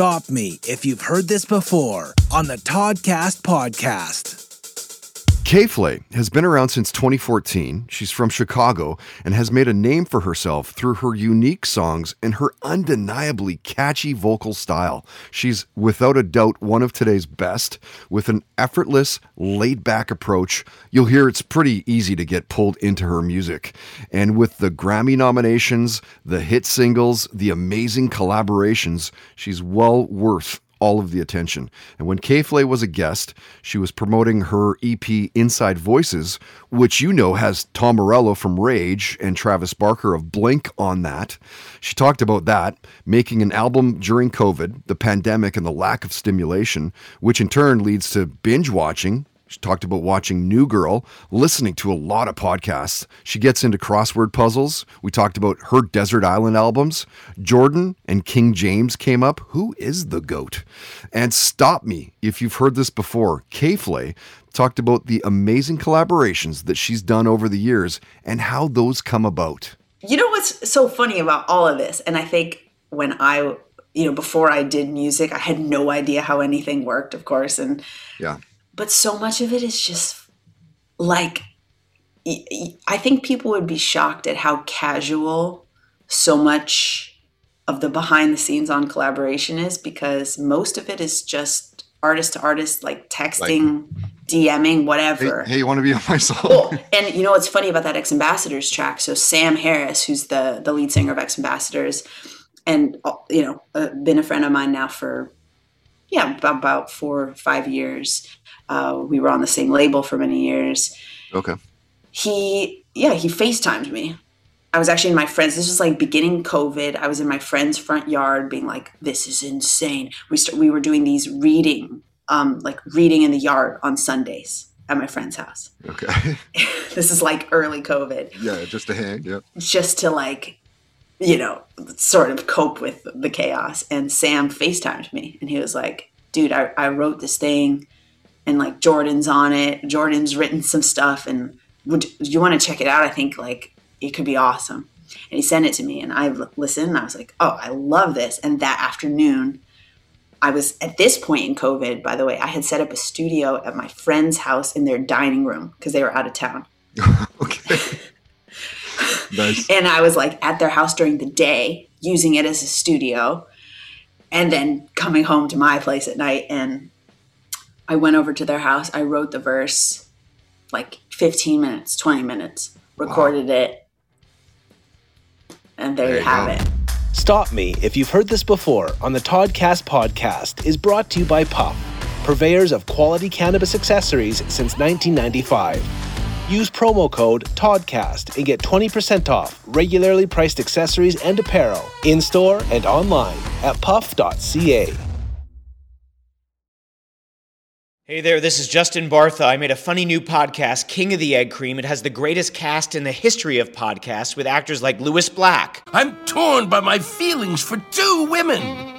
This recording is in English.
stop me if you've heard this before on the Toddcast podcast. K.Flay has been around since 2014. She's from Chicago and has made a name for herself through her unique songs and her undeniably catchy vocal style. She's without a doubt one of today's best with an effortless, laid-back approach. You'll hear it's pretty easy to get pulled into her music. And with the Grammy nominations, the hit singles, the amazing collaborations, she's well worth all of the attention. And when K.Flay was a guest, she was promoting her EP Inside Voices, which you know has Tom Morello from Rage and Travis Barker of Blink on that. She talked about that, making an album during COVID, the pandemic, and the lack of stimulation, which in turn leads to binge watching, she talked about watching New Girl, listening to a lot of podcasts. She gets into crossword puzzles. We talked about her Desert Island albums. Jordan and King James came up. Who is the GOAT? And stop me if you've heard this before. K.Flay talked about the amazing collaborations that she's done over the years and how those come about. You know what's so funny about all of this? And I think when I, you know, before I did music, I had no idea how anything worked, of course. And Yeah. But so much of it is just like I think people would be shocked at how casual so much of the behind the scenes on collaboration is because most of it is just artist to artist like texting DMing whatever hey, you want to be on my song? Well, and you know what's funny about that X Ambassadors track? So Sam Harris, who's the the lead singer of X Ambassadors, and uh, you know, uh, been a friend of mine now for yeah about, four or five years. Uh, we were on the same label for many years. Okay. He yeah he Facetimed me. I was actually in my friends. This was like beginning COVID. I was in my friend's front yard, being like, "This is insane." We st- we were doing these reading, um, like reading in the yard on Sundays at my friend's house Okay. this is like early COVID, yeah, just to hang. Yeah. just to like, you know, sort of cope with the chaos. And Sam FaceTimed me and he was like, dude, I, I wrote this thing and like Jordan's on it. Jordan's written some stuff and would you want to check it out? I think like it could be awesome. And he sent it to me and I listened and I was like, oh, I love this. And that afternoon, I was at this point in COVID, by the way, I had set up a studio at my friend's house in their dining room because they were out of town. Okay. nice. And I was like at their house during the day, using it as a studio, and then coming home to my place at night. And I went over to their house. I wrote the verse like 15 minutes, 20 minutes, recorded it. And there, There you you have go. it. Stop Me If You've Heard This Before on the Toddcast podcast is brought to you by Puff, purveyors of quality cannabis accessories since 1995. Use promo code TODDCAST and get 20% off regularly priced accessories and apparel in store and online at puff.ca. Hey there, this is Justin Bartha. I made a funny new podcast, King of the Egg Cream. It has the greatest cast in the history of podcasts with actors like Lewis Black, I'm torn by my feelings for two women.